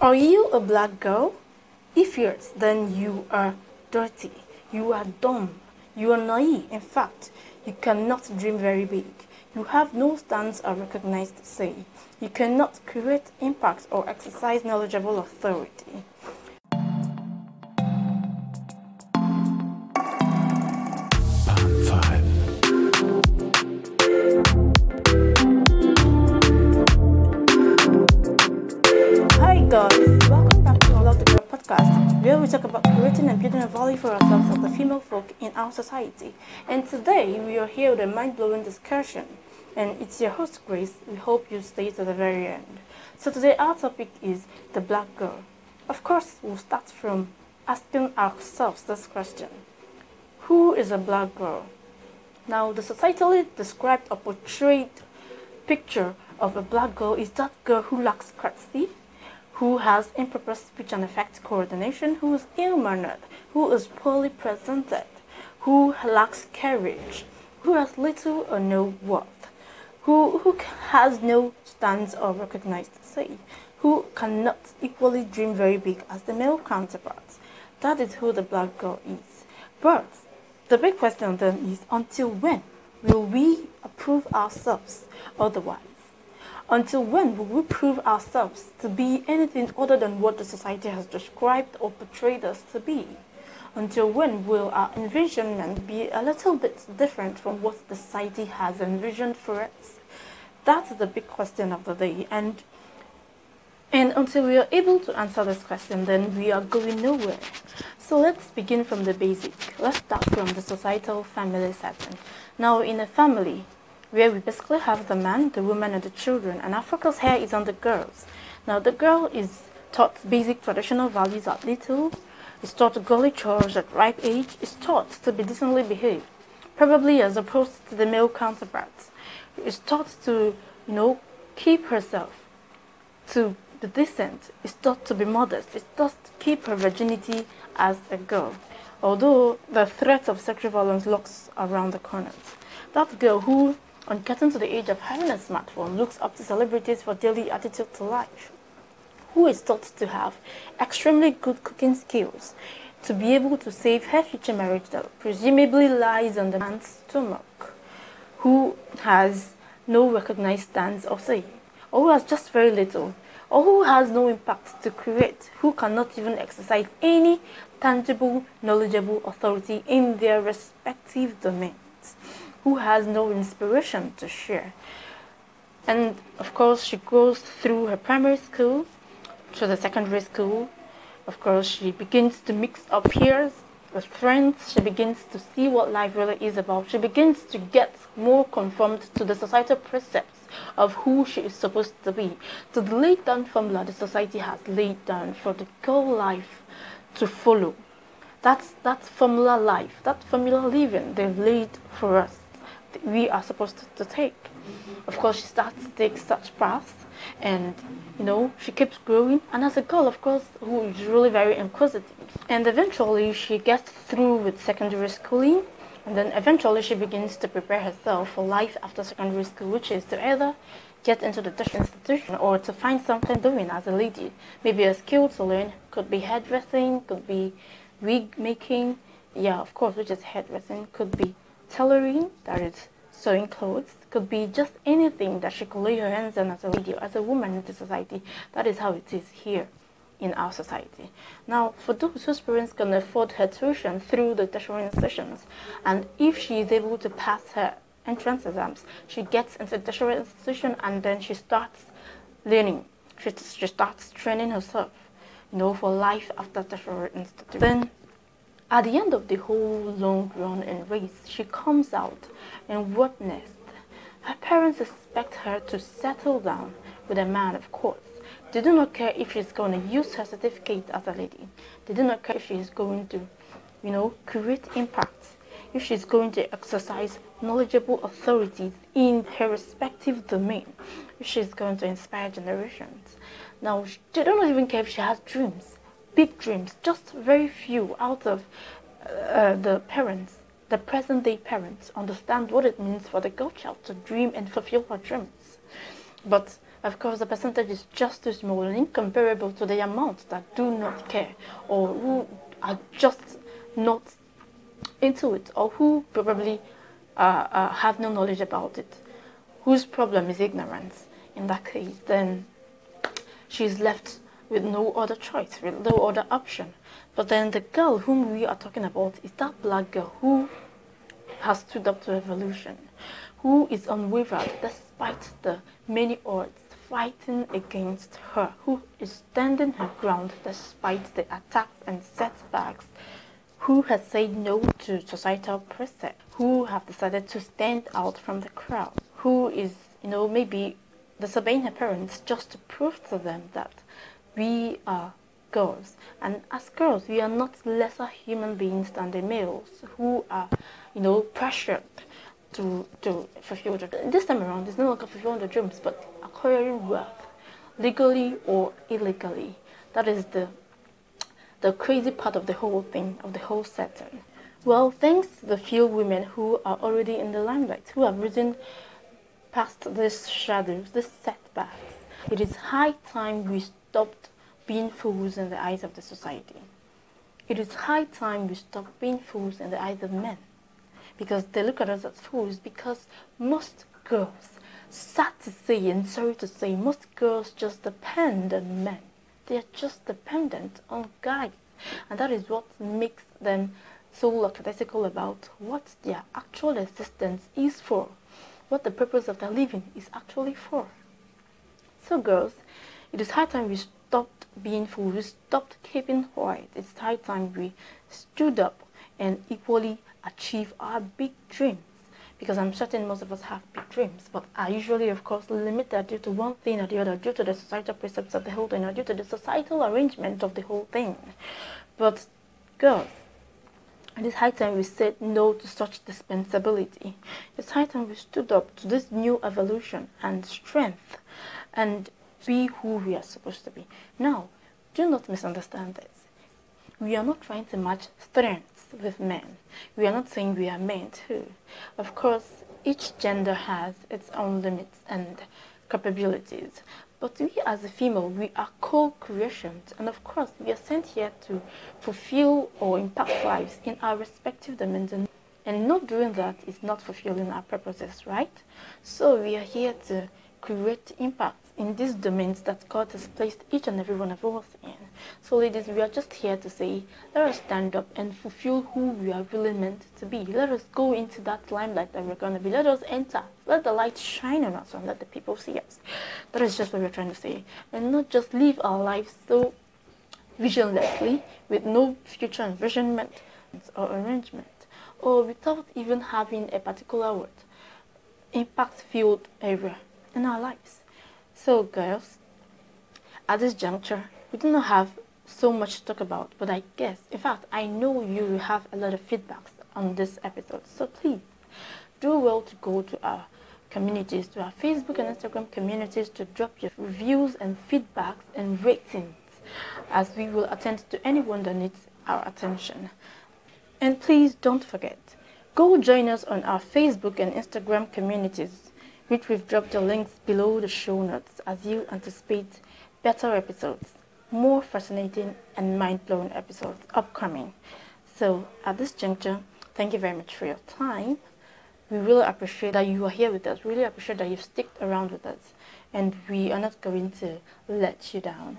Are you a black girl? If yes, then you are dirty. You are dumb. You are naive. In fact, you cannot dream very big. You have no stance or recognized say. You cannot create impact or exercise knowledgeable authority. Talk about creating and building a value for ourselves as the female folk in our society. And today we are here with a mind-blowing discussion. And it's your host Grace. We hope you stay to the very end. So today our topic is the black girl. Of course, we'll start from asking ourselves this question: Who is a black girl? Now, the societally described or portrayed picture of a black girl is that girl who lacks courtesy, who has improper speech and effect coordination, who is ill-mannered, who is poorly presented, who lacks courage, who has little or no worth, who, who has no stance or recognized say, who cannot equally dream very big as the male counterparts. That is who the black girl is. But the big question then is until when will we approve ourselves otherwise? Until when will we prove ourselves to be anything other than what the society has described or portrayed us to be? Until when will our envisionment be a little bit different from what the society has envisioned for us? That's the big question of the day. And and until we are able to answer this question, then we are going nowhere. So let's begin from the basic. Let's start from the societal family setting. Now, in a family, where we basically have the man, the woman, and the children, and our focus here is on the girls. Now, the girl is taught basic traditional values at little, is taught girly chores at ripe age, is taught to be decently behaved, probably as opposed to the male counterparts, is taught to, you know, keep herself, to be decent, is taught to be modest, is taught to keep her virginity as a girl, although the threat of sexual violence lurks around the corners. That girl who on getting to the age of having a smartphone, looks up to celebrities for daily attitude to life. Who is thought to have extremely good cooking skills to be able to save her future marriage that presumably lies on the man's stomach. Who has no recognized stance or say, or who has just very little, or who has no impact to create, who cannot even exercise any tangible, knowledgeable authority in their respective domains who has no inspiration to share. And of course, she goes through her primary school to the secondary school. Of course, she begins to mix up peers with friends. She begins to see what life really is about. She begins to get more conformed to the societal precepts of who she is supposed to be, to the laid down formula the society has laid down for the girl life to follow. That's that formula life, that formula living they've laid for us we are supposed to, to take. Of course, she starts to take such paths, and you know she keeps growing. And as a girl, of course, who is really very inquisitive, and eventually she gets through with secondary schooling, and then eventually she begins to prepare herself for life after secondary school, which is to either get into the Dutch institution or to find something doing as a lady. Maybe a skill to learn could be hairdressing, could be wig making, yeah, of course, which is hairdressing, could be tailoring, that is sewing clothes, could be just anything that she could lay her hands on as a lady, as a woman in the society. That is how it is here in our society. Now, for those whose parents can afford her tuition through the tertiary institutions, and if she is able to pass her entrance exams, she gets into the tertiary institution and then she starts learning. She, she starts training herself, you know, for life after the tertiary institution. Then at the end of the whole long run and race, she comes out and what next? Her parents expect her to settle down with a man, of course. They do not care if she's going to use her certificate as a lady. They do not care if she's going to, you know, create impact. If she's going to exercise knowledgeable authorities in her respective domain. If she's going to inspire generations. Now, they don't even care if she has dreams big dreams, just very few out of uh, the parents, the present day parents, understand what it means for the girl child to dream and fulfill her dreams. But of course, the percentage is just too small and incomparable to the amount that do not care or who are just not into it or who probably uh, uh, have no knowledge about it, whose problem is ignorance. In that case, then she's left with no other choice, with no other option. But then the girl whom we are talking about is that black girl who has stood up to evolution, who is unwavered despite the many odds fighting against her, who is standing her ground despite the attacks and setbacks, who has said no to societal pressure, who have decided to stand out from the crowd, who is, you know, maybe disobeying her parents just to prove to them that we are girls. And as girls, we are not lesser human beings than the males who are, you know, pressured to, to fulfill their. This time around, it's no longer fulfilling their dreams, but acquiring wealth, legally or illegally. That is the the crazy part of the whole thing, of the whole setting. Well, thanks to the few women who are already in the limelight, who have risen past these shadows, these setbacks, it is high time we stopped being fools in the eyes of the society. It is high time we stop being fools in the eyes of men. Because they look at us as fools because most girls sad to say and sorry to say, most girls just depend on men. They are just dependent on guys. And that is what makes them so lackadaisical about what their actual existence is for, what the purpose of their living is actually for. So, girls, it is high time we stopped being fools, we stopped keeping quiet. It's high time we stood up and equally achieve our big dreams because I'm certain most of us have big dreams, but are usually, of course, limited due to one thing or the other, due to the societal precepts of the whole thing, or due to the societal arrangement of the whole thing. But, girls, it is high time we said no to such dispensability. It's high time we stood up to this new evolution and strength and be who we are supposed to be. Now, do not misunderstand this. We are not trying to match strengths with men. We are not saying we are men too. Of course, each gender has its own limits and capabilities. But we as a female, we are co-creations. And of course, we are sent here to fulfill or impact lives in our respective dimensions. And not doing that is not fulfilling our purposes, right? So we are here to create impact in these domains that God has placed each and every one of us in. So, ladies, we are just here to say, let us stand up and fulfill who we are really meant to be. Let us go into that limelight that we're going to be. Let us enter. Let the light shine on us and let the people see us. That is just what we're trying to say. And not just live our lives so visionlessly with no future envisionment or arrangement or without even having a particular word impact field area in our lives. So, girls, at this juncture, we do not have so much to talk about, but I guess, in fact, I know you will have a lot of feedbacks on this episode. So please do well to go to our communities, to our Facebook and Instagram communities to drop your reviews and feedbacks and ratings as we will attend to anyone that needs our attention. And please don't forget, go join us on our Facebook and Instagram communities, which we've dropped the links below the show notes as you anticipate better episodes more fascinating and mind-blowing episodes upcoming. So at this juncture, thank you very much for your time. We really appreciate that you are here with us. Really appreciate that you've stuck around with us. And we are not going to let you down.